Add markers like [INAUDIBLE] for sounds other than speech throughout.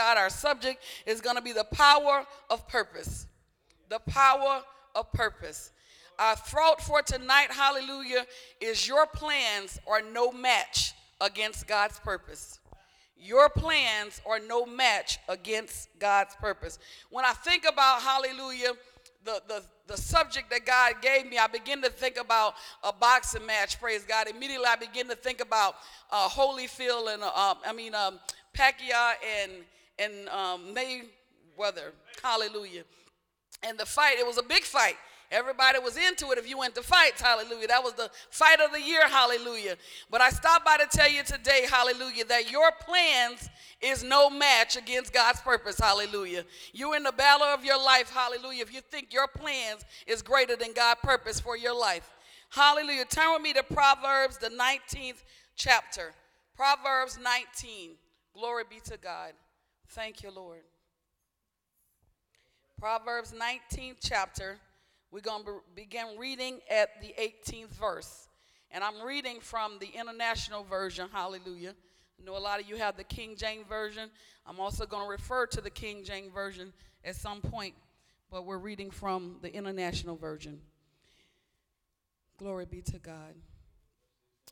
God. Our subject is going to be the power of purpose. The power of purpose. Our thought for tonight, hallelujah, is your plans are no match against God's purpose. Your plans are no match against God's purpose. When I think about, hallelujah, the, the, the subject that God gave me, I begin to think about a boxing match, praise God. Immediately I begin to think about uh, Holyfield and, uh, I mean, um, Pacquiao and, and um, Mayweather, hallelujah. And the fight, it was a big fight. Everybody was into it if you went to fights, hallelujah. That was the fight of the year, hallelujah. But I stopped by to tell you today, hallelujah, that your plans is no match against God's purpose, hallelujah. You're in the battle of your life, hallelujah, if you think your plans is greater than God's purpose for your life. Hallelujah. Turn with me to Proverbs, the 19th chapter. Proverbs 19. Glory be to God. Thank you, Lord. Proverbs 19th chapter. We're going to begin reading at the 18th verse. And I'm reading from the International Version. Hallelujah. I know a lot of you have the King James Version. I'm also going to refer to the King James Version at some point, but we're reading from the International Version. Glory be to God.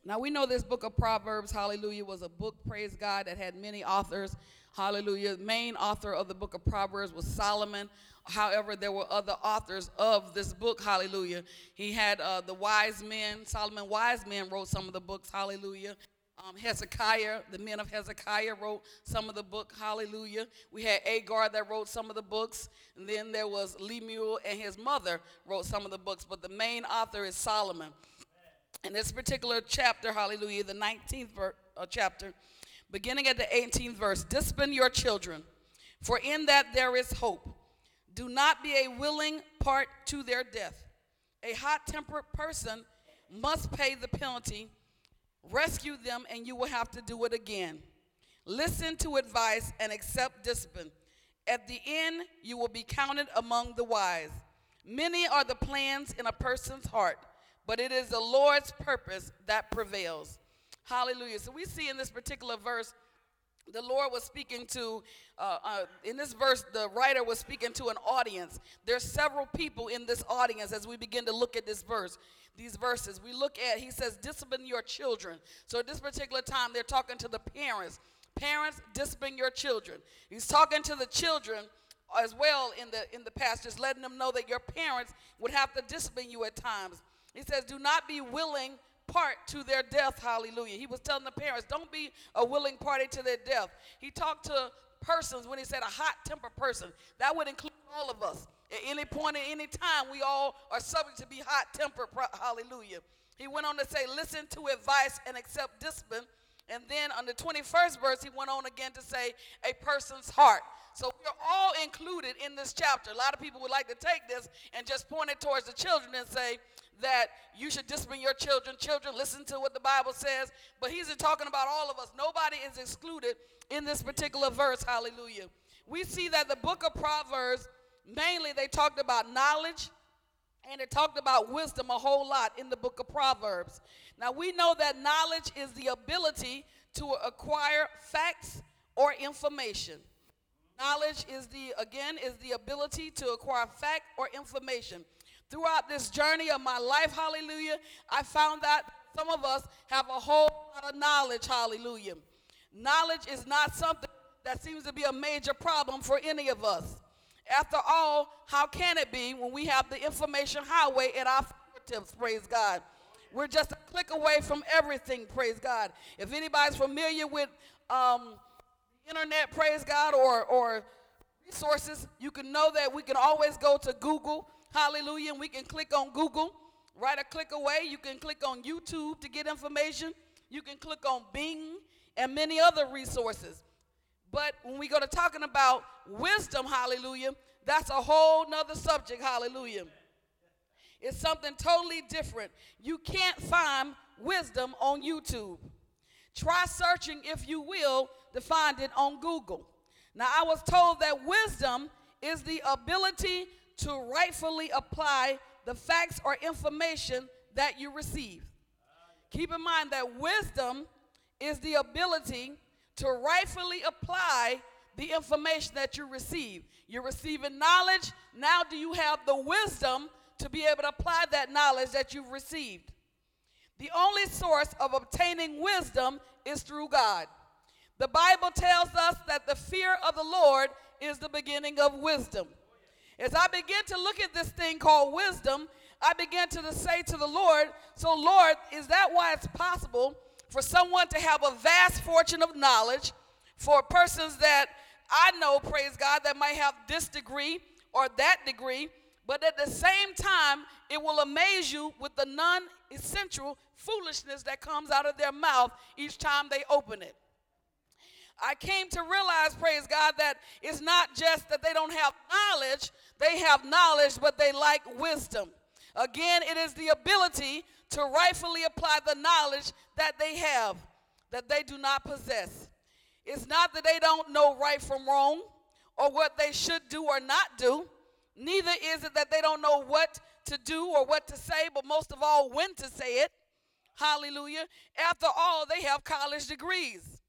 Now we know this book of Proverbs, hallelujah, was a book, praise God, that had many authors. Hallelujah. The main author of the book of Proverbs was Solomon. However, there were other authors of this book, hallelujah. He had uh, the wise men, Solomon wise men wrote some of the books, hallelujah. Um, Hezekiah, the men of Hezekiah wrote some of the book, hallelujah. We had Agur that wrote some of the books, and then there was Lemuel and his mother wrote some of the books, but the main author is Solomon. In this particular chapter, hallelujah, the 19th ver- uh, chapter, beginning at the 18th verse, discipline your children, for in that there is hope. Do not be a willing part to their death. A hot tempered person must pay the penalty. Rescue them, and you will have to do it again. Listen to advice and accept discipline. At the end, you will be counted among the wise. Many are the plans in a person's heart, but it is the Lord's purpose that prevails. Hallelujah. So we see in this particular verse the Lord was speaking to, uh, uh, in this verse, the writer was speaking to an audience. There's several people in this audience as we begin to look at this verse, these verses. We look at, he says, discipline your children. So at this particular time, they're talking to the parents. Parents, discipline your children. He's talking to the children as well in the in the past, just letting them know that your parents would have to discipline you at times. He says, do not be willing part to their death. Hallelujah. He was telling the parents, don't be a willing party to their death. He talked to persons when he said a hot tempered person. That would include all of us. At any point, at any time, we all are subject to be hot tempered. Hallelujah. He went on to say, listen to advice and accept discipline. And then on the 21st verse, he went on again to say, a person's heart. So we're all included in this chapter. A lot of people would like to take this and just point it towards the children and say, that you should discipline your children. Children, listen to what the Bible says. But he's talking about all of us. Nobody is excluded in this particular verse. Hallelujah. We see that the book of Proverbs, mainly they talked about knowledge and it talked about wisdom a whole lot in the book of Proverbs. Now we know that knowledge is the ability to acquire facts or information. Knowledge is the, again, is the ability to acquire fact or information. Throughout this journey of my life, hallelujah, I found that some of us have a whole lot of knowledge, hallelujah. Knowledge is not something that seems to be a major problem for any of us. After all, how can it be when we have the information highway at our fingertips, praise God? We're just a click away from everything, praise God. If anybody's familiar with um, internet, praise God, or, or resources, you can know that we can always go to Google Hallelujah. And we can click on Google, right a click away. You can click on YouTube to get information. You can click on Bing and many other resources. But when we go to talking about wisdom, hallelujah, that's a whole nother subject, hallelujah. It's something totally different. You can't find wisdom on YouTube. Try searching, if you will, to find it on Google. Now, I was told that wisdom is the ability to rightfully apply the facts or information that you receive. Keep in mind that wisdom is the ability to rightfully apply the information that you receive. You're receiving knowledge. Now, do you have the wisdom to be able to apply that knowledge that you've received? The only source of obtaining wisdom is through God. The Bible tells us that the fear of the Lord is the beginning of wisdom. As I begin to look at this thing called wisdom, I began to say to the Lord, So, Lord, is that why it's possible for someone to have a vast fortune of knowledge, for persons that I know, praise God, that might have this degree or that degree, but at the same time, it will amaze you with the non essential foolishness that comes out of their mouth each time they open it. I came to realize, praise God, that it's not just that they don't have knowledge, they have knowledge, but they like wisdom. Again, it is the ability to rightfully apply the knowledge that they have that they do not possess. It's not that they don't know right from wrong or what they should do or not do. Neither is it that they don't know what to do or what to say, but most of all, when to say it. Hallelujah. After all, they have college degrees.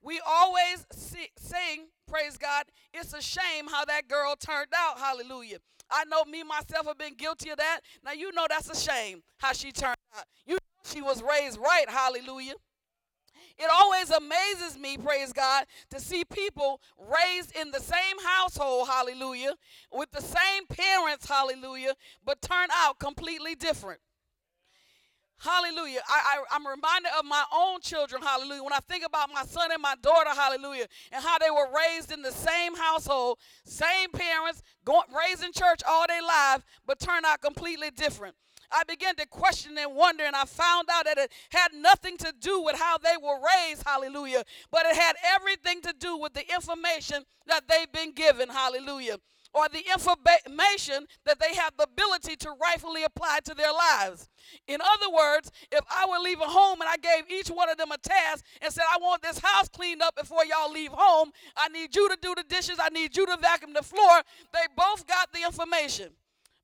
We always sing, praise God, it's a shame how that girl turned out. Hallelujah. I know me myself have been guilty of that. Now you know that's a shame how she turned out. You know she was raised right. Hallelujah. It always amazes me, praise God, to see people raised in the same household, hallelujah, with the same parents, hallelujah, but turn out completely different. Hallelujah. I, I, am reminded of my own children, hallelujah. When I think about my son and my daughter, hallelujah, and how they were raised in the same household, same parents, going, raised in church all their life, but turn out completely different. I began to question and wonder, and I found out that it had nothing to do with how they were raised, hallelujah, but it had everything to do with the information that they've been given, hallelujah or the information that they have the ability to rightfully apply to their lives. In other words, if I were leaving home and I gave each one of them a task and said, I want this house cleaned up before y'all leave home, I need you to do the dishes, I need you to vacuum the floor, they both got the information.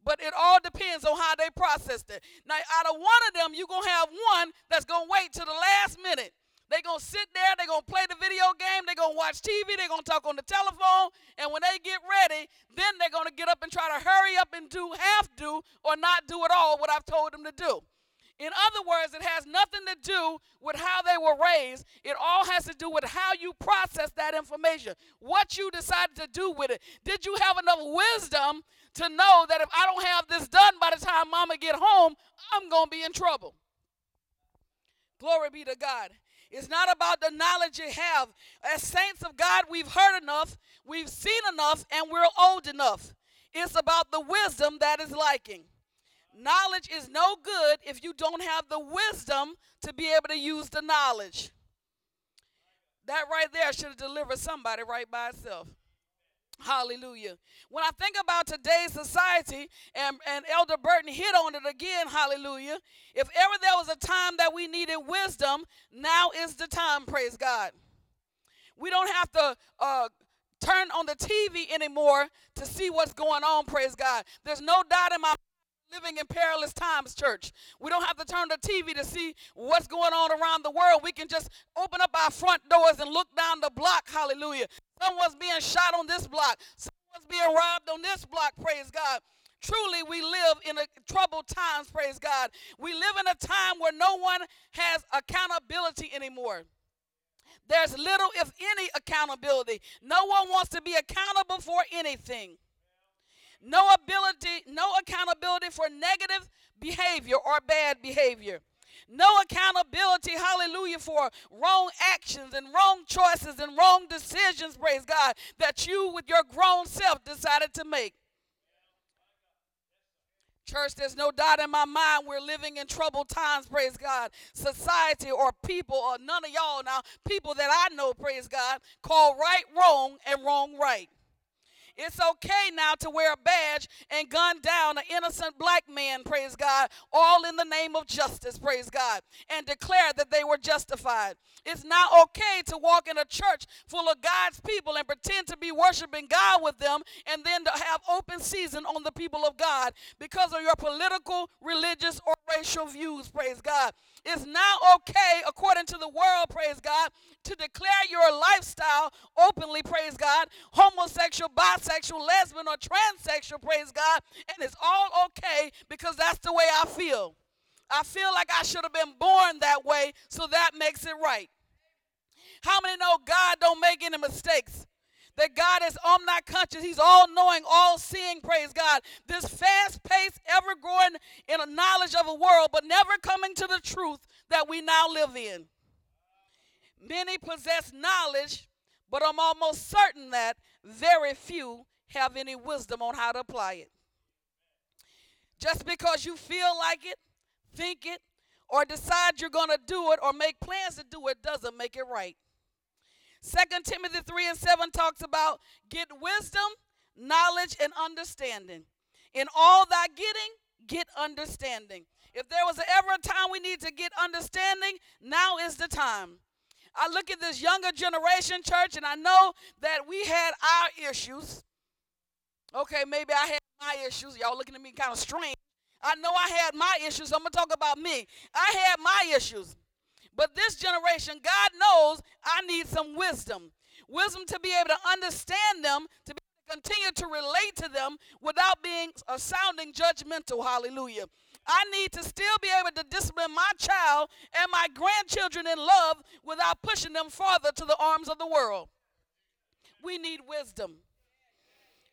But it all depends on how they processed it. Now, out of one of them, you're going to have one that's going to wait to the last minute they're going to sit there, they're going to play the video game, they're going to watch TV, they're going to talk on the telephone, and when they get ready, then they're going to get up and try to hurry up and do half do or not do at all what I've told them to do. In other words, it has nothing to do with how they were raised. It all has to do with how you process that information, what you decided to do with it. Did you have enough wisdom to know that if I don't have this done by the time mama get home, I'm going to be in trouble? Glory be to God. It's not about the knowledge you have. As saints of God, we've heard enough, we've seen enough, and we're old enough. It's about the wisdom that is liking. Knowledge is no good if you don't have the wisdom to be able to use the knowledge. That right there should have delivered somebody right by itself. Hallelujah. When I think about today's society, and, and Elder Burton hit on it again, hallelujah. If ever there was a time that we needed wisdom, now is the time, praise God. We don't have to uh, turn on the TV anymore to see what's going on, praise God. There's no doubt in my living in perilous times, church. We don't have to turn the TV to see what's going on around the world. We can just open up our front doors and look down the block, hallelujah. Someone's being shot on this block. Someone's being robbed on this block, praise God. Truly, we live in a troubled times, praise God. We live in a time where no one has accountability anymore. There's little, if any, accountability. No one wants to be accountable for anything. No ability, no accountability for negative behavior or bad behavior. No accountability, hallelujah, for wrong actions and wrong choices and wrong decisions, praise God, that you with your grown self decided to make. Church, there's no doubt in my mind we're living in troubled times, praise God. Society or people, or none of y'all now, people that I know, praise God, call right wrong and wrong right. It's okay now to wear a badge and gun down an innocent black man, praise God, all in the name of justice, praise God, and declare that they were justified. It's not okay to walk in a church full of God's people and pretend to be worshiping God with them and then to have open season on the people of God because of your political, religious, or racial views, praise God. It's now okay, according to the world, praise God, to declare your lifestyle openly, praise God, homosexual, bisexual, lesbian, or transsexual, praise God, and it's all okay because that's the way I feel. I feel like I should have been born that way, so that makes it right. How many know God don't make any mistakes? That God is omniscient. He's all knowing, all seeing, praise God. This fast paced, ever growing in a knowledge of a world, but never coming to the truth that we now live in. Many possess knowledge, but I'm almost certain that very few have any wisdom on how to apply it. Just because you feel like it, think it, or decide you're going to do it or make plans to do it doesn't make it right. Second Timothy 3 and 7 talks about get wisdom, knowledge, and understanding. In all thy getting, get understanding. If there was ever a time we need to get understanding, now is the time. I look at this younger generation church and I know that we had our issues. Okay, maybe I had my issues. Y'all looking at me kind of strange. I know I had my issues. I'm going to talk about me. I had my issues. But this generation, God knows I need some wisdom. Wisdom to be able to understand them, to be able to continue to relate to them without being uh, sounding judgmental. Hallelujah. I need to still be able to discipline my child and my grandchildren in love without pushing them farther to the arms of the world. We need wisdom.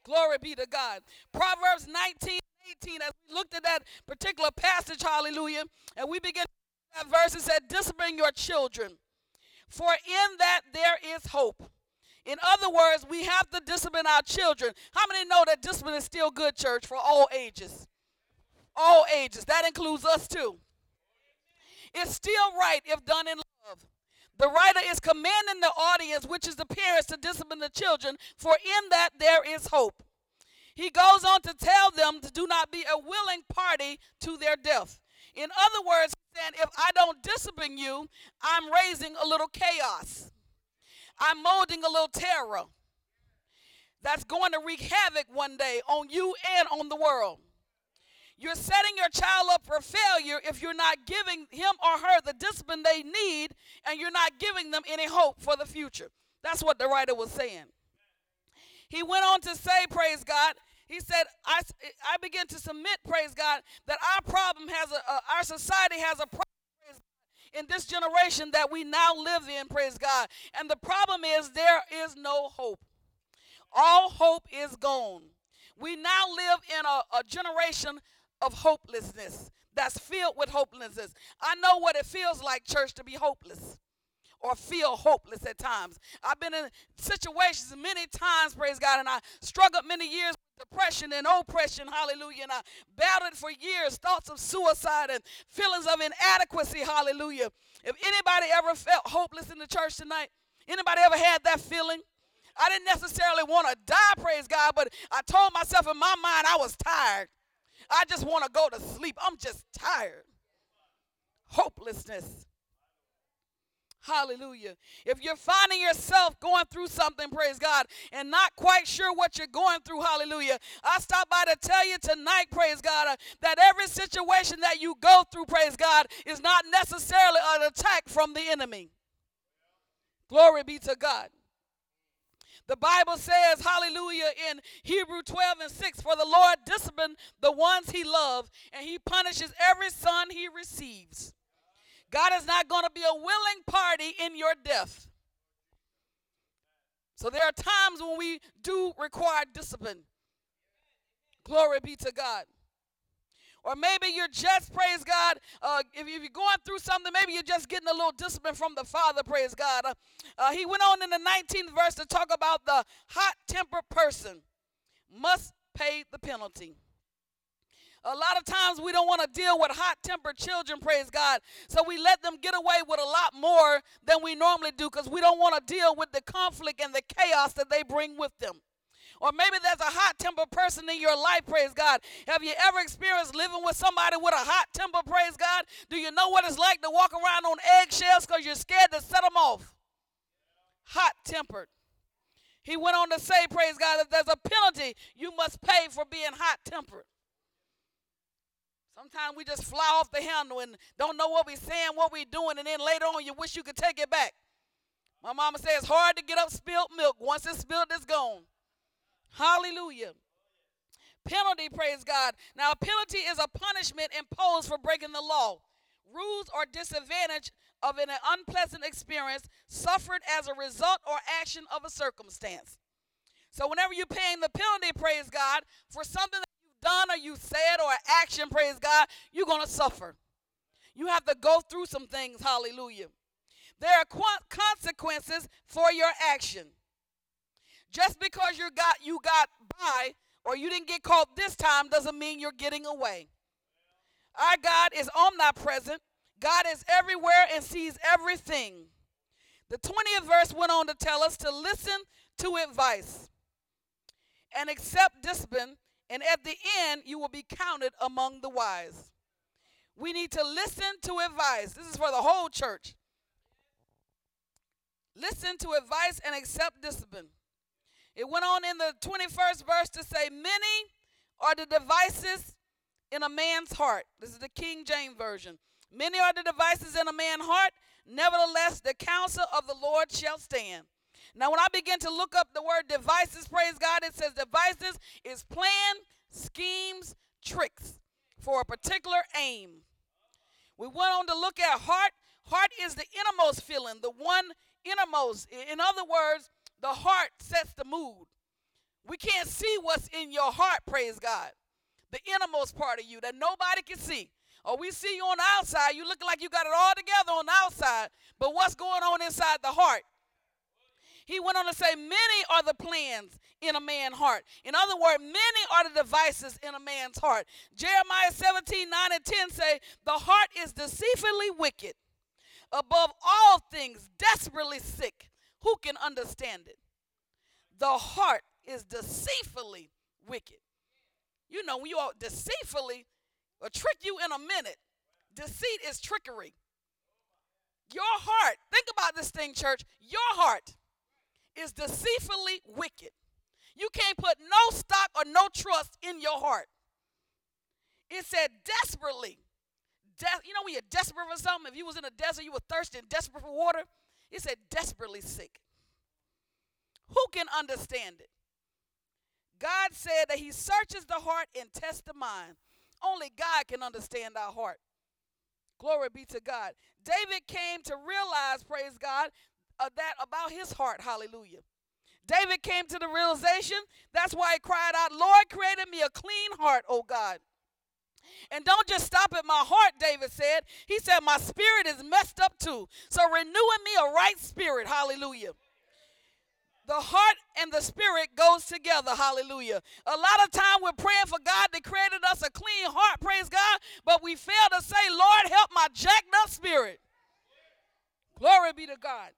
Glory be to God. Proverbs 19 18, as we looked at that particular passage, hallelujah, and we begin that verse, it said, Discipline your children, for in that there is hope. In other words, we have to discipline our children. How many know that discipline is still good, church, for all ages? All ages. That includes us too. It's still right if done in love. The writer is commanding the audience, which is the parents, to discipline the children, for in that there is hope. He goes on to tell them to do not be a willing party to their death. In other words, saying if I don't discipline you, I'm raising a little chaos. I'm molding a little terror that's going to wreak havoc one day on you and on the world. You're setting your child up for failure if you're not giving him or her the discipline they need and you're not giving them any hope for the future. That's what the writer was saying. He went on to say, Praise God, he said, I, I begin to submit, praise God, that our problem has a, uh, our society has a problem in this generation that we now live in, praise God. And the problem is there is no hope. All hope is gone. We now live in a, a generation of hopelessness that's filled with hopelessness. I know what it feels like, church, to be hopeless or feel hopeless at times. I've been in situations many times, praise God, and I struggled many years depression and oppression, hallelujah. And I battled for years thoughts of suicide and feelings of inadequacy, hallelujah. If anybody ever felt hopeless in the church tonight, anybody ever had that feeling? I didn't necessarily want to die, praise God, but I told myself in my mind I was tired. I just want to go to sleep. I'm just tired. Hopelessness. Hallelujah. If you're finding yourself going through something, praise God, and not quite sure what you're going through, hallelujah, I stop by to tell you tonight, praise God, uh, that every situation that you go through, praise God, is not necessarily an attack from the enemy. Glory be to God. The Bible says, hallelujah, in Hebrew 12 and 6 For the Lord disciplined the ones he loves, and he punishes every son he receives. God is not going to be a willing party in your death. So there are times when we do require discipline. Glory be to God. Or maybe you're just, praise God, uh, if, you're going through something, maybe you're just getting a little discipline from the Father, praise God. Uh, uh, he went on in the 19th verse to talk about the hot tempered person must pay the penalty. A lot of times we don't want to deal with hot tempered children, praise God. So we let them get away with a lot more than we normally do because we don't want to deal with the conflict and the chaos that they bring with them. Or maybe there's a hot tempered person in your life, praise God. Have you ever experienced living with somebody with a hot temper, praise God? Do you know what it's like to walk around on eggshells because you're scared to set them off? Hot tempered. He went on to say, praise God, that there's a penalty you must pay for being hot tempered. Sometimes we just fly off the handle and don't know what we're saying, what we're doing, and then later on you wish you could take it back. My mama says it's hard to get up spilled milk. Once it's spilled, it's gone. Hallelujah. Penalty, praise God. Now, a penalty is a punishment imposed for breaking the law. Rules or disadvantage of an unpleasant experience suffered as a result or action of a circumstance. So, whenever you're paying the penalty, praise God, for something done or you said or action, praise God, you're going to suffer. You have to go through some things, hallelujah. There are consequences for your action. Just because you got you got by or you didn't get caught this time doesn't mean you're getting away. Our God is omnipresent. God is everywhere and sees everything. The 20th verse went on to tell us to listen to advice and accept discipline, and at the end, you will be counted among the wise. We need to listen to advice. This is for the whole church. Listen to advice and accept discipline. It went on in the 21st verse to say, Many are the devices in a man's heart. This is the King James Version. Many are the devices in a man's heart. Nevertheless, the counsel of the Lord shall stand. Now, when I begin to look up the word devices, praise God, it says devices is plan, schemes, tricks for a particular aim. We went on to look at heart. Heart is the innermost feeling, the one innermost. In other words, the heart sets the mood. We can't see what's in your heart, praise God. The innermost part of you that nobody can see. Or we see you on the outside, you look like you got it all together on the outside, but what's going on inside the heart? He went on to say, Many are the plans in a man's heart. In other words, many are the devices in a man's heart. Jeremiah 17, 9 and 10 say, The heart is deceitfully wicked above all things, desperately sick. Who can understand it? The heart is deceitfully wicked. You know, when you are deceitfully, will trick you in a minute. Deceit is trickery. Your heart, think about this thing, church. Your heart is deceitfully wicked. You can't put no stock or no trust in your heart. It said desperately de- you know when you're desperate for something, if you was in a desert, you were thirsty and desperate for water. It said desperately sick. Who can understand it? God said that he searches the heart and tests the mind. Only God can understand our heart. Glory be to God. David came to realize, praise God, uh, that about his heart. Hallelujah. David came to the realization. That's why he cried out, Lord, created me a clean heart, oh God. And don't just stop at my heart, David said. He said, My spirit is messed up too. So renew in me a right spirit. Hallelujah. The heart and the spirit goes together. Hallelujah. A lot of time we're praying for God that created us a clean heart, praise God, but we fail to say, Lord, help my jacked up spirit. Glory be to God.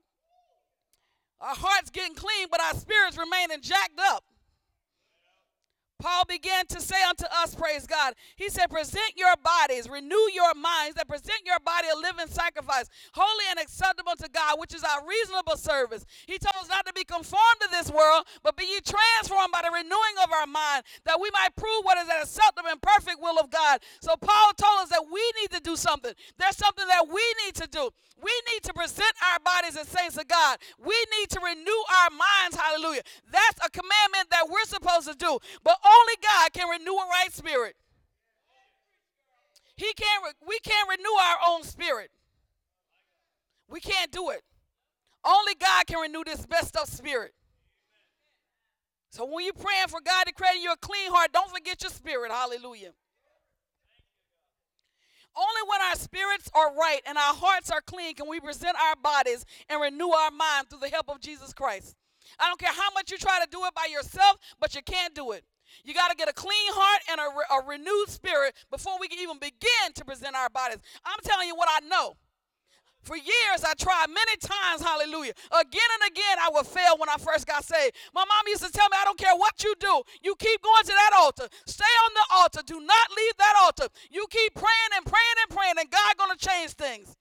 Our heart's getting clean, but our spirits remaining jacked up. Paul began to say unto us, praise God, he said, present your bodies, renew your minds, that present your body a living sacrifice, holy and acceptable to God, which is our reasonable service. He told us not to be conformed to this world, but be ye transformed by the renewing of our mind, that we might prove what is that acceptable and perfect will of God. So Paul told us that we need to do something. There's something that we need to do. We need to present our bodies as saints of God. We need to renew our minds, hallelujah. That's a commandment that we're supposed to do. But only God can renew a right spirit. He can't re- we can't renew our own spirit. We can't do it. Only God can renew this best of spirit. So when you're praying for God to create you a clean heart, don't forget your spirit. Hallelujah. Only when our spirits are right and our hearts are clean can we present our bodies and renew our mind through the help of Jesus Christ. I don't care how much you try to do it by yourself, but you can't do it. You got to get a clean heart and a, re- a renewed spirit before we can even begin to present our bodies. I'm telling you what I know For years, I tried many times, hallelujah. Again and again, I would fail when I first got saved. My mom used to tell me, I don't care what you do, you keep going to that altar. Stay on the altar. Do not leave that altar. You keep praying and praying and praying, and God going to change things.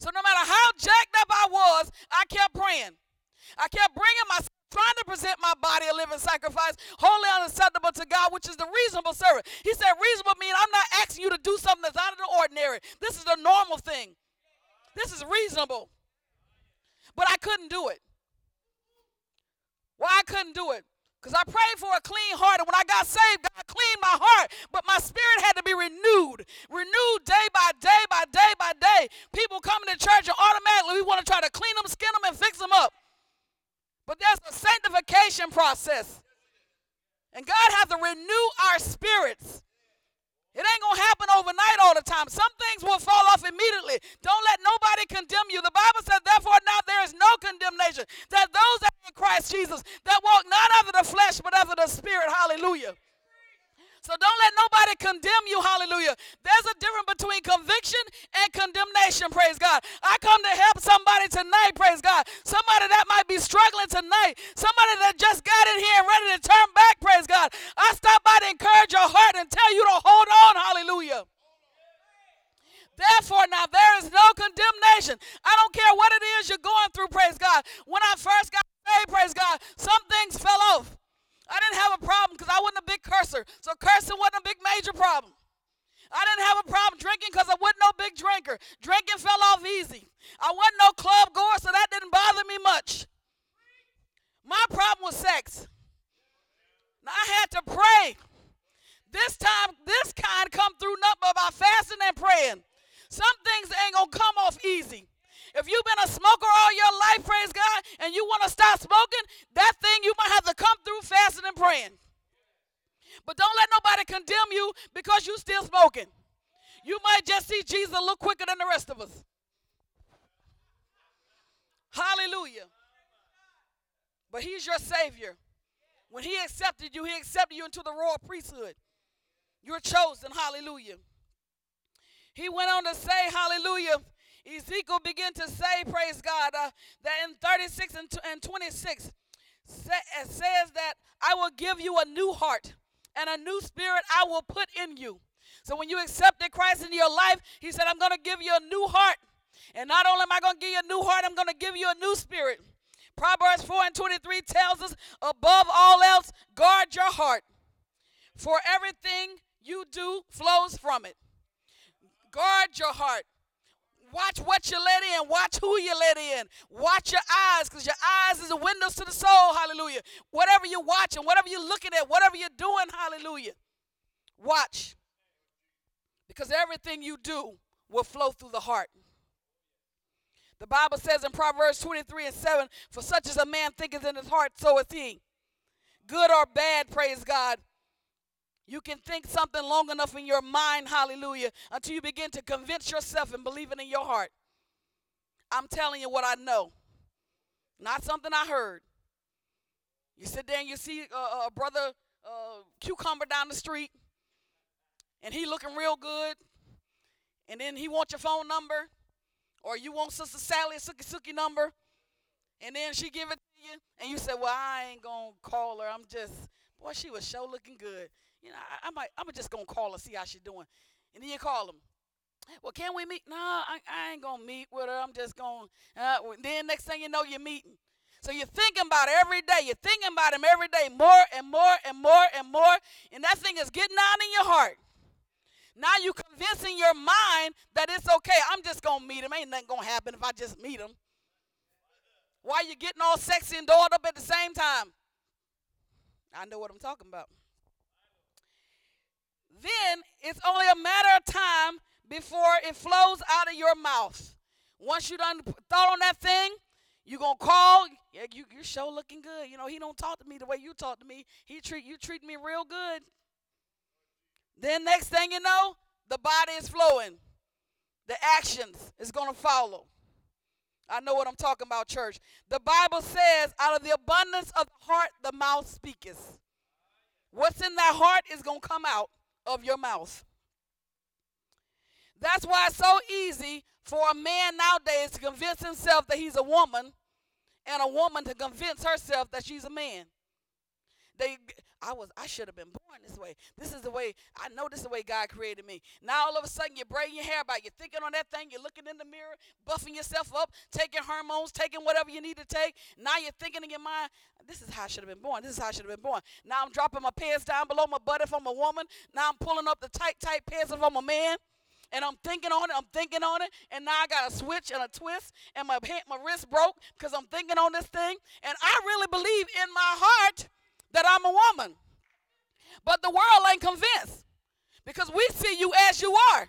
So no matter how jacked up I was, I kept praying. I kept bringing my trying to present my body a living sacrifice, wholly unacceptable to God, which is the reasonable service. He said, reasonable mean I'm not asking you to do something that's out of the ordinary. This is the normal thing. This is reasonable. But I couldn't do it. Why I couldn't do it? Because I prayed for a clean heart, and when I got saved, God cleaned my heart, but my spirit had to be renewed. Renewed day by day by day by day. People coming to church and automatically we want to try to clean them, skin them, and fix them up. But there's a sanctification process. And God has to renew our spirits. It ain't going to happen overnight all the time. Some things will fall off immediately. Don't let nobody condemn you. The Bible says, therefore, now there is no condemnation. That those that are in Christ Jesus, that walk not after the flesh, but after the Spirit. Hallelujah. So don't let nobody condemn you. Hallelujah. There's a difference between conviction and condemnation. Praise God. I come to help somebody tonight. Praise God. Somebody that might be struggling tonight. Somebody that just got in here and ready to turn back. Praise God. I stop by to encourage your heart and tell you to hold on. Hallelujah. Therefore, now there is no condemnation. I don't care what it is you're going through, praise God. When I first got saved, praise God, some things fell off. I didn't have a problem because I wasn't a big cursor. So cursing wasn't a big major problem. I didn't have a problem drinking because I wasn't no big drinker. Drinking fell off easy. I wasn't no club goer, so that didn't bother me much. My problem was sex. Now I had to pray. This time, this kind come through nothing but by fasting and praying. Some things ain't gonna come off easy. If you've been a smoker all your life, praise God, and you want to stop smoking, that thing you might have to come through fasting and praying. But don't let nobody condemn you because you're still smoking. You might just see Jesus a little quicker than the rest of us. Hallelujah. But he's your savior. When he accepted you, he accepted you into the royal priesthood. You're chosen. Hallelujah. He went on to say, Hallelujah. Ezekiel began to say, praise God, uh, that in 36 and, and 26 say, says that I will give you a new heart and a new spirit I will put in you. So when you accepted Christ into your life, he said, I'm going to give you a new heart. And not only am I going to give you a new heart, I'm going to give you a new spirit. Proverbs 4 and 23 tells us, above all else, guard your heart, for everything you do flows from it. Guard your heart. Watch what you let in. Watch who you let in. Watch your eyes because your eyes is the windows to the soul. Hallelujah. Whatever you're watching, whatever you're looking at, whatever you're doing, hallelujah. Watch. Because everything you do will flow through the heart. The Bible says in Proverbs 23 and 7 For such as a man thinketh in his heart, so is he. Good or bad, praise God. You can think something long enough in your mind, hallelujah, until you begin to convince yourself and believe it in your heart. I'm telling you what I know, not something I heard. You sit there and you see a, a brother cucumber down the street, and he looking real good, and then he wants your phone number, or you want Sister Sally Sookie Sookie number, and then she give it to you, and you say, "Well, I ain't gonna call her. I'm just, boy, she was sure looking good." You know, I, I might, I'm just gonna call her, see how she's doing. And then you call them. Well, can we meet? No, I, I ain't gonna meet with her. I'm just gonna. Uh, then next thing you know, you're meeting. So you're thinking about every day. You're thinking about him every day, more and more and more and more, and that thing is getting out in your heart. Now you're convincing your mind that it's okay. I'm just gonna meet him. Ain't nothing gonna happen if I just meet him. Why you getting all sexy and dolled up at the same time? I know what I'm talking about then it's only a matter of time before it flows out of your mouth. Once you done thought on that thing, you gonna call. Yeah, you you sure looking good. You know he don't talk to me the way you talk to me. He treat you treat me real good. Then next thing you know, the body is flowing. The actions is gonna follow. I know what I'm talking about, church. The Bible says, out of the abundance of the heart, the mouth speaketh. What's in that heart is gonna come out of your mouth. That's why it's so easy for a man nowadays to convince himself that he's a woman and a woman to convince herself that she's a man. They I was I should have been born this way. This is the way I know this is the way God created me. Now all of a sudden you're braiding your hair back, you're thinking on that thing, you're looking in the mirror, buffing yourself up, taking hormones, taking whatever you need to take. Now you're thinking in your mind, this is how I should have been born. This is how I should have been born. Now I'm dropping my pants down below my butt if I'm a woman. Now I'm pulling up the tight, tight pants if I'm a man and I'm thinking on it, I'm thinking on it, and now I got a switch and a twist, and my my wrist broke because I'm thinking on this thing, and I really believe in my heart that I'm a woman. But the world ain't convinced because we see you as you are.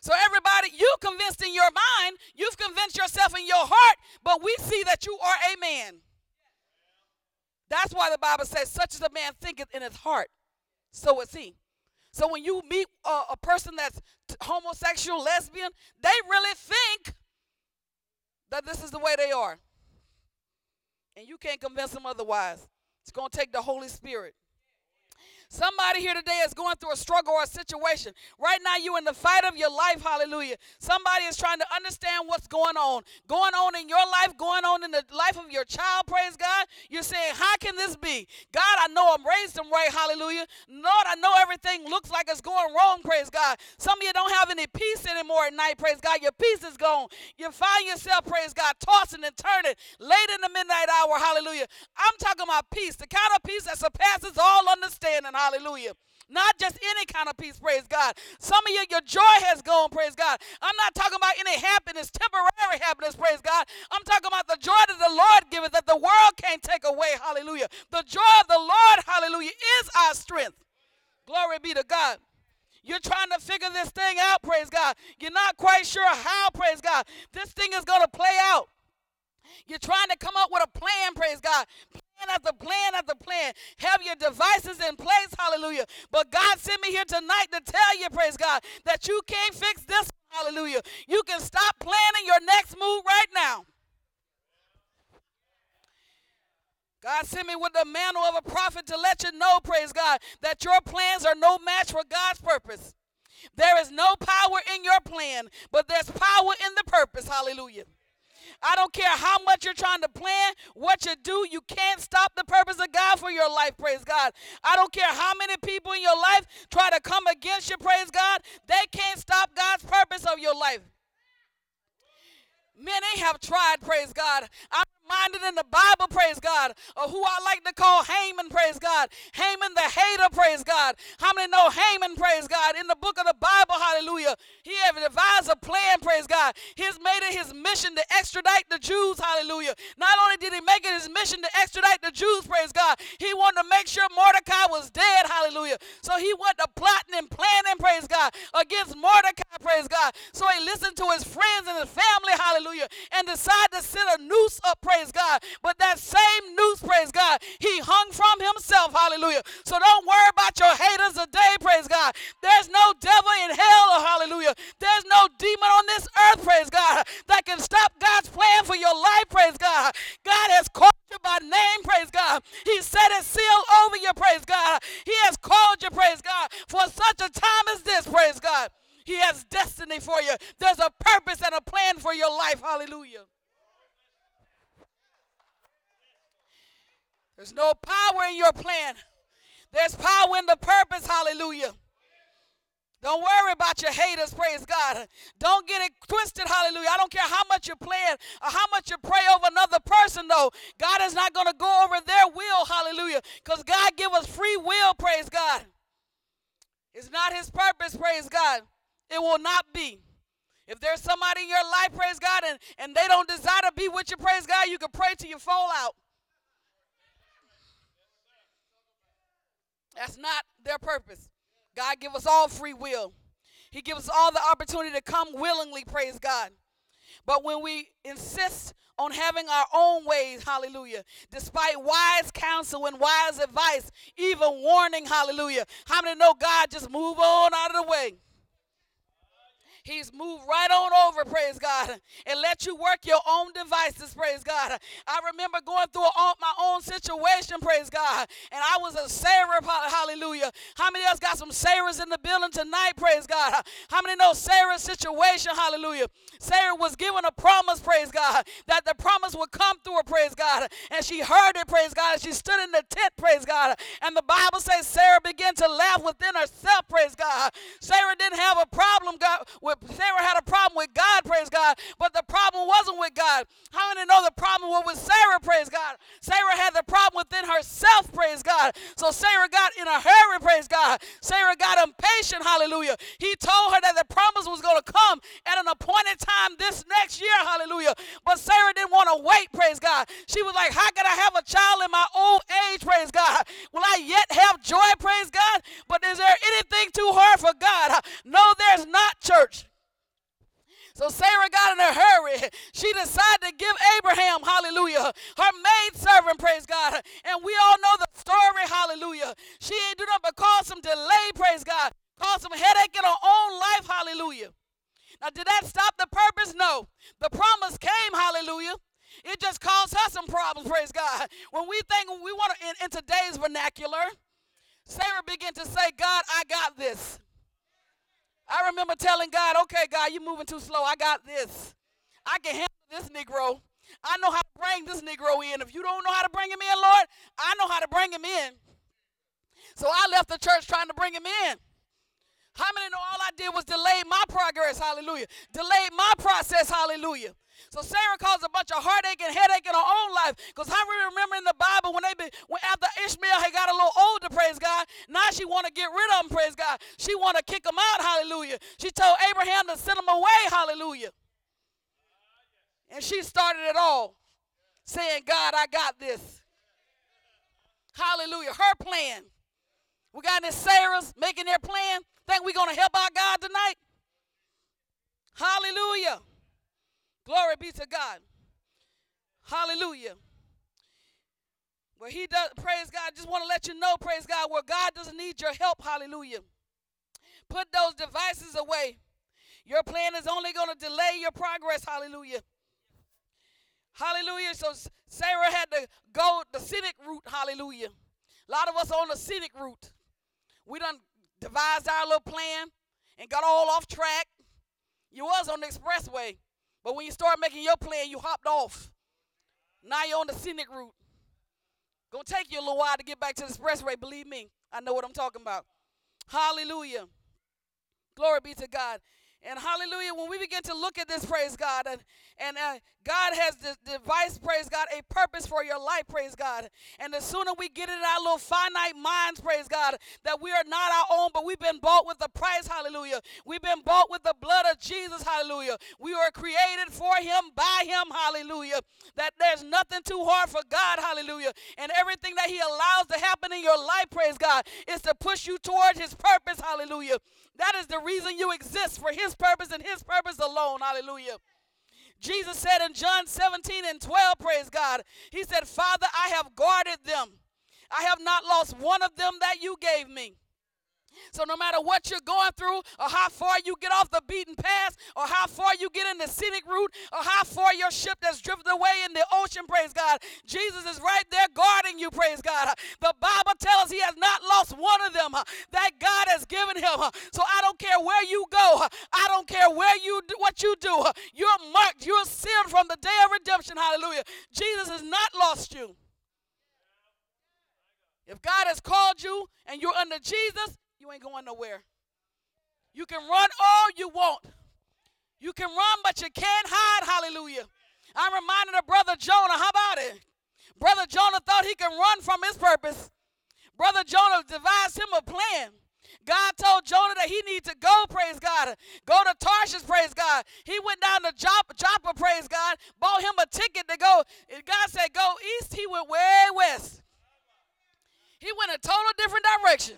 So everybody, you convinced in your mind, you've convinced yourself in your heart, but we see that you are a man. That's why the Bible says, such as a man thinketh in his heart, so is he. So when you meet a, a person that's homosexual, lesbian, they really think that this is the way they are. And you can't convince them otherwise. It's going to take the Holy Spirit. Somebody here today is going through a struggle or a situation. Right now, you're in the fight of your life. Hallelujah. Somebody is trying to understand what's going on. Going on in your life, going on in the life of your child. Praise God. You're saying, How can this be? God, I know I'm raised them right. Hallelujah. Lord, I know everything looks like it's going wrong. Praise God. Some of you don't have any peace anymore at night. Praise God. Your peace is gone. You find yourself, praise God, tossing and turning late in the midnight hour. Hallelujah. I'm talking about peace, the kind of peace that surpasses all understanding. Hallelujah. Not just any kind of peace, praise God. Some of you, your joy has gone, praise God. I'm not talking about any happiness, temporary happiness, praise God. I'm talking about the joy that the Lord giveth that the world can't take away, hallelujah. The joy of the Lord, hallelujah, is our strength. Glory be to God. You're trying to figure this thing out, praise God. You're not quite sure how, praise God. This thing is going to play out. You're trying to come up with a plan, praise God after plan after plan. Have your devices in place, hallelujah. But God sent me here tonight to tell you, praise God, that you can't fix this, hallelujah. You can stop planning your next move right now. God sent me with the mantle of a prophet to let you know, praise God, that your plans are no match for God's purpose. There is no power in your plan, but there's power in the purpose. Hallelujah. I don't care how much you're trying to plan, what you do, you can't stop the purpose of God for your life, praise God. I don't care how many people in your life try to come against you, praise God, they can't stop God's purpose of your life. Many have tried, praise God. I'm reminded in the Bible, praise God, of who I like to call Haman, praise God. Haman the hater, praise God. How many know Haman, praise God? In the book of the Bible, hallelujah. He have devised a plan, praise God. He's made it his mission to extradite the Jews, hallelujah. Not only did he make it his mission to extradite the Jews, praise God, he wanted to make sure Mordecai was dead, hallelujah. So he went to plotting and planning, praise God, against Mordecai, praise God. So he listened to his friends and his family, hallelujah, and decided to set a noose up, praise praise God. But that same noose, praise God, he hung from himself, hallelujah. So don't worry about your haters today, praise God. There's no devil in hell, hallelujah. There's no demon on this earth, praise God, that can stop God's plan for your life, praise God. God has called you by name, praise God. He set his seal over you, praise God. He has called you, praise God, for such a time as this, praise God. He has destiny for you. There's a purpose and a plan for your life. Hallelujah. There's no power in your plan. There's power in the purpose. Hallelujah. Don't worry about your haters, praise God. Don't get it twisted, hallelujah. I don't care how much you plan or how much you pray over another person, though. God is not going to go over their will, hallelujah. Because God give us free will, praise God. It's not his purpose, praise God. It will not be. If there's somebody in your life, praise God, and, and they don't desire to be with you, praise God, you can pray till you fall out. That's not their purpose. God give us all free will. He gives us all the opportunity to come willingly, praise God. But when we insist on having our own ways, hallelujah, despite wise counsel and wise advice, even warning, hallelujah, how many know God just move on out of the way? He's moved right on over, praise God, and let you work your own devices, praise God. I remember going through my own situation, praise God, and I was a Sarah, hallelujah. How many of us got some Sarahs in the building tonight, praise God? How many know Sarah's situation, hallelujah? Sarah was given a promise, praise God, that the promise would come through her, praise God, and she heard it, praise God, and she stood in the tent, praise God, and the Bible says Sarah began to laugh within herself, praise God. Sarah didn't have a problem, God, with Sarah had a problem with God, praise God, but the problem wasn't with God. How many know the problem was with Sarah, praise God? Sarah had the problem within herself, praise God. So Sarah got in a hurry, praise God. Sarah got impatient, hallelujah. He told her that the promise was going to come at an appointed time this next year, hallelujah. But Sarah didn't want to wait, praise God. She was like, How can I have a child in my old age, praise God? Will I yet have joy, praise God? But is there anything too hard for God? No, there's not, church. So Sarah got in a hurry. She decided to give Abraham, hallelujah, her maid servant, praise God. And we all know the story, hallelujah. She ain't do nothing but cause some delay, praise God. Cause some headache in her own life, hallelujah. Now, did that stop the purpose? No. The promise came, hallelujah. It just caused her some problems, praise God. When we think we want to, in, in today's vernacular, Sarah began to say, God, I got this. I remember telling God, okay, God, you're moving too slow. I got this. I can handle this Negro. I know how to bring this Negro in. If you don't know how to bring him in, Lord, I know how to bring him in. So I left the church trying to bring him in. How many know all I did was delay my progress? Hallelujah. Delayed my process. Hallelujah. So Sarah caused a bunch of heartache and headache in her own life. Because how we remember in the Bible when they be, when after Ishmael had got a little older, praise God, now she want to get rid of him, praise God. She want to kick him out, hallelujah. She told Abraham to send him away, hallelujah. And she started it all, saying, God, I got this. Hallelujah. Her plan. We got this Sarah's making their plan. Think we're going to help our God tonight? Hallelujah. Glory be to God. Hallelujah. Where he does, praise God, just want to let you know, praise God, where God doesn't need your help, hallelujah. Put those devices away. Your plan is only going to delay your progress, hallelujah. Hallelujah. So Sarah had to go the scenic route, hallelujah. A lot of us on the scenic route. We done devised our little plan and got all off track. You was on the expressway. But when you start making your plan, you hopped off. Now you're on the scenic route. Gonna take you a little while to get back to the expressway, believe me. I know what I'm talking about. Hallelujah. Glory be to God. And hallelujah, when we begin to look at this, praise God, and, and uh, God has the device, praise God, a purpose for your life, praise God. And the sooner we get it in our little finite minds, praise God, that we are not our own, but we've been bought with the price, hallelujah. We've been bought with the blood of Jesus, hallelujah. We were created for Him, by Him, hallelujah. That there's nothing too hard for God, hallelujah. And everything that He allows to happen in your life, praise God, is to push you towards His purpose, hallelujah. That is the reason you exist for His purpose and His purpose alone, hallelujah. Jesus said in John 17 and 12, praise God, He said, Father, I have guarded them. I have not lost one of them that you gave me. So no matter what you're going through, or how far you get off the beaten path, or how far you get in the scenic route, or how far your ship that's drifted away in the ocean, praise God, Jesus is right there guarding you, praise God. The Bible tells us he has not lost one of them that God has given him. So I don't care where you go. I don't care where you do, what you do. You're marked. You're sealed from the day of redemption. Hallelujah. Jesus has not lost you. If God has called you and you're under Jesus, you ain't going nowhere. You can run all you want. You can run, but you can't hide. Hallelujah. I'm reminded of Brother Jonah. How about it? Brother Jonah thought he could run from his purpose. Brother Jonah devised him a plan. God told Jonah that he needed to go, praise God. Go to Tarshish, praise God. He went down to Joppa, praise God. Bought him a ticket to go. God said, go east. He went way west. He went a total different direction.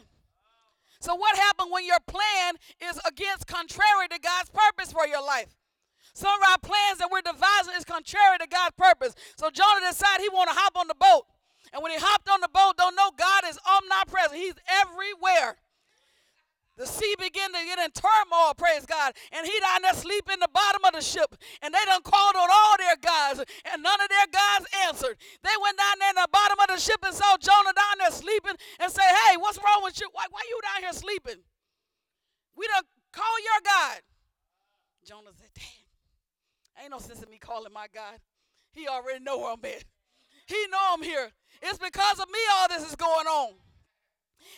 So, what happened when your plan is against, contrary to God's purpose for your life? Some of our plans that we're devising is contrary to God's purpose. So Jonah decided he want to hop on the boat. And when he hopped on the boat, don't know God is omnipresent. He's everywhere. The sea began to get in turmoil, praise God. And he down there sleep in the bottom of the ship. And they done called on all their guys, and none of their guys answered. They went down there in the bottom of the ship and saw Jonah down there sleeping and say, Hey, what's wrong with you? Why, why you down here sleeping? We done call your God. Jonah said, Damn, ain't no sense in me calling my God. He already know where I'm at. He know I'm here. It's because of me all this is going on.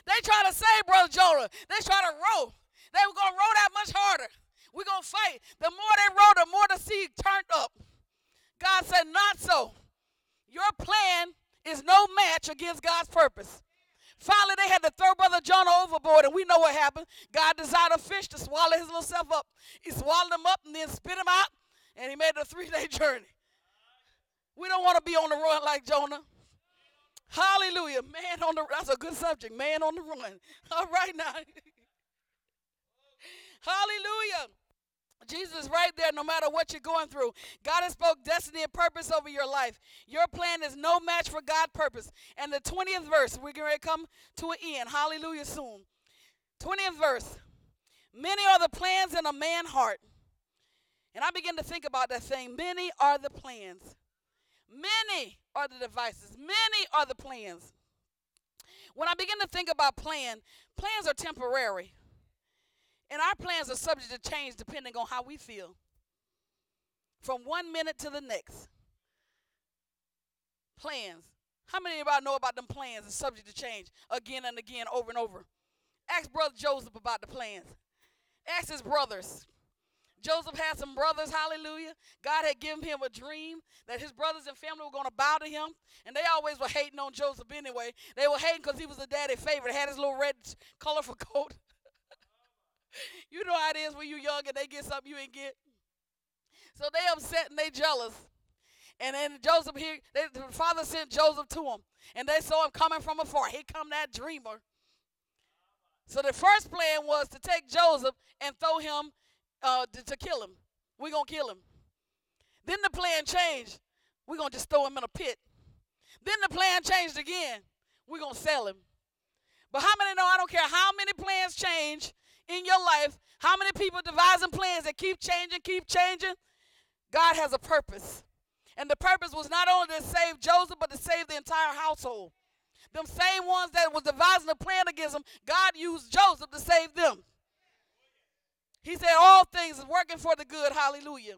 They try to save Brother Jonah. They try to row. They were going to row that much harder. We're going to fight. The more they row, the more the sea turned up. God said, Not so. Your plan is no match against God's purpose. Finally, they had to throw Brother Jonah overboard, and we know what happened. God designed a fish to swallow his little self up. He swallowed him up and then spit him out, and he made a three day [LAUGHS] journey. We don't want to be on the run like Jonah. Hallelujah. Man on the that's a good subject. Man on the run. [LAUGHS] All right now. [LAUGHS] Hallelujah. Jesus is right there no matter what you're going through. God has spoke destiny and purpose over your life. Your plan is no match for God's purpose. And the 20th verse, we're going to come to an end. Hallelujah soon. 20th verse. Many are the plans in a man's heart. And I begin to think about that thing. Many are the plans. Many are the devices, many are the plans. When I begin to think about plan, plans are temporary. And our plans are subject to change depending on how we feel. From one minute to the next. Plans. How many of y'all know about them plans are subject to change again and again, over and over? Ask Brother Joseph about the plans. Ask his brothers. Joseph had some brothers, hallelujah. God had given him a dream that his brothers and family were going to bow to him. And they always were hating on Joseph anyway. They were hating because he was a daddy favorite, had his little red, colorful [LAUGHS] coat. [LAUGHS] you know how it is when you're young and they get something you ain't get. So they upset and they jealous. And then Joseph here, they, the father sent Joseph to him. And they saw him coming from afar. Here come that dreamer. So the first plan was to take Joseph and throw him uh, to, to kill him. We're going to kill him. Then the plan changed. We're going to just throw him in a pit. Then the plan changed again. We're going to sell him. But how many know I don't care how many plans change in your life, how many people devising plans that keep changing, keep changing? God has a purpose. And the purpose was not only to save Joseph, but to save the entire household. Them same ones that was devising a plan against him, God used Joseph to save them. He said, All things is working for the good. Hallelujah.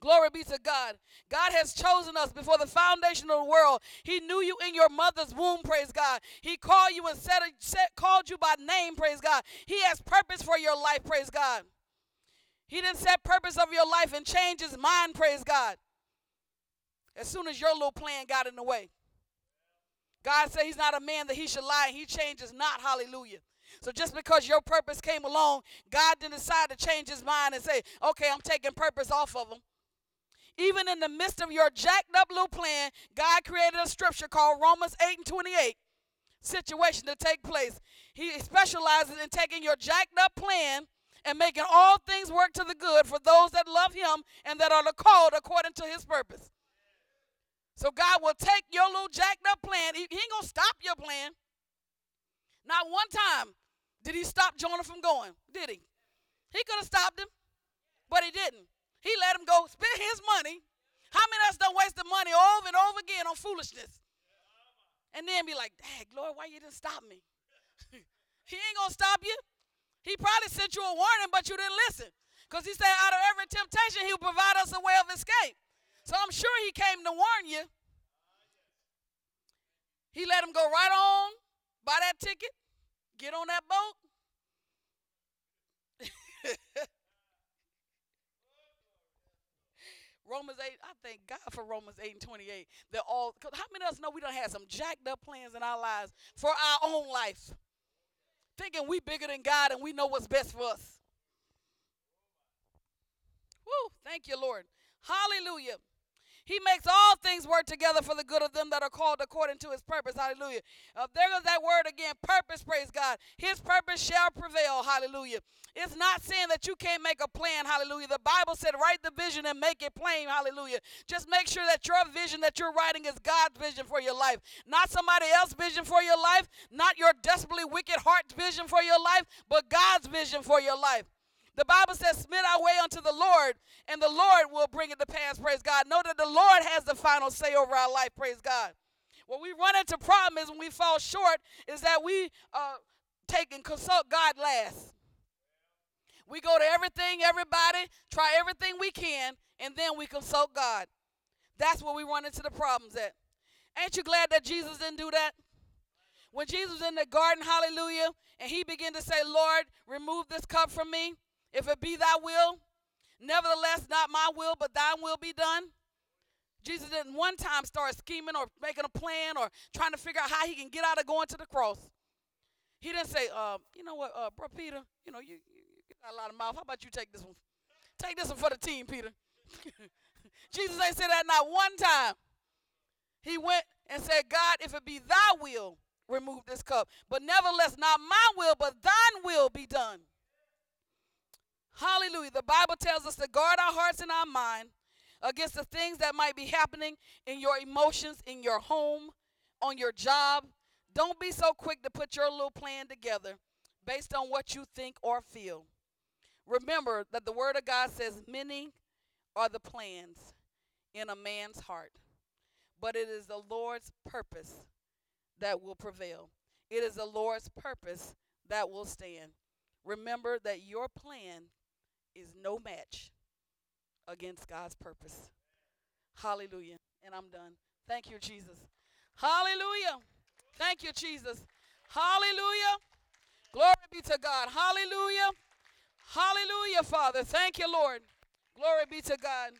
Glory be to God. God has chosen us before the foundation of the world. He knew you in your mother's womb, praise God. He called you and set, set, called you by name, praise God. He has purpose for your life, praise God. He didn't set purpose of your life and change his mind, praise God. As soon as your little plan got in the way. God said he's not a man that he should lie. He changes not, hallelujah. So just because your purpose came along, God didn't decide to change his mind and say, okay, I'm taking purpose off of him. Even in the midst of your jacked up little plan, God created a scripture called Romans 8 and 28 situation to take place. He specializes in taking your jacked up plan and making all things work to the good for those that love him and that are called according to his purpose. So God will take your little jacked up plan. He ain't gonna stop your plan. Not one time did he stop Jonah from going? Did he? He could have stopped him, but he didn't. He let him go, spend his money. How many of us don't waste the money over and over again on foolishness? And then be like, Dang, Lord, why you didn't stop me? [LAUGHS] he ain't gonna stop you. He probably sent you a warning, but you didn't listen. Because he said, out of every temptation, he will provide us a way of escape. So I'm sure he came to warn you. He let him go right on, buy that ticket, get on that boat. [LAUGHS] Romans 8, I thank God for Romans 8 and 28. They're all, cause how many of us know we don't have some jacked up plans in our lives for our own life? Thinking we bigger than God and we know what's best for us. Woo, thank you, Lord. Hallelujah. He makes all things work together for the good of them that are called according to his purpose. Hallelujah. Uh, there goes that word again purpose, praise God. His purpose shall prevail. Hallelujah. It's not saying that you can't make a plan. Hallelujah. The Bible said, write the vision and make it plain. Hallelujah. Just make sure that your vision that you're writing is God's vision for your life, not somebody else's vision for your life, not your desperately wicked heart's vision for your life, but God's vision for your life. The Bible says, Submit our way unto the Lord, and the Lord will bring it to pass. Praise God. Know that the Lord has the final say over our life. Praise God. What we run into problem is when we fall short, is that we uh, take and consult God last. We go to everything, everybody, try everything we can, and then we consult God. That's where we run into the problems at. Ain't you glad that Jesus didn't do that? When Jesus was in the garden, hallelujah, and he began to say, Lord, remove this cup from me. If it be thy will, nevertheless, not my will, but thine will be done. Jesus didn't one time start scheming or making a plan or trying to figure out how he can get out of going to the cross. He didn't say, uh, you know what, uh, bro, Peter, you know, you, you, you got a lot of mouth. How about you take this one? Take this one for the team, Peter. [LAUGHS] Jesus ain't said that not one time. He went and said, God, if it be thy will, remove this cup. But nevertheless, not my will, but thine will be done. Hallelujah. The Bible tells us to guard our hearts and our mind against the things that might be happening in your emotions, in your home, on your job. Don't be so quick to put your little plan together based on what you think or feel. Remember that the Word of God says, Many are the plans in a man's heart, but it is the Lord's purpose that will prevail. It is the Lord's purpose that will stand. Remember that your plan is no match against God's purpose. Hallelujah. And I'm done. Thank you, Jesus. Hallelujah. Thank you, Jesus. Hallelujah. Glory be to God. Hallelujah. Hallelujah, Father. Thank you, Lord. Glory be to God.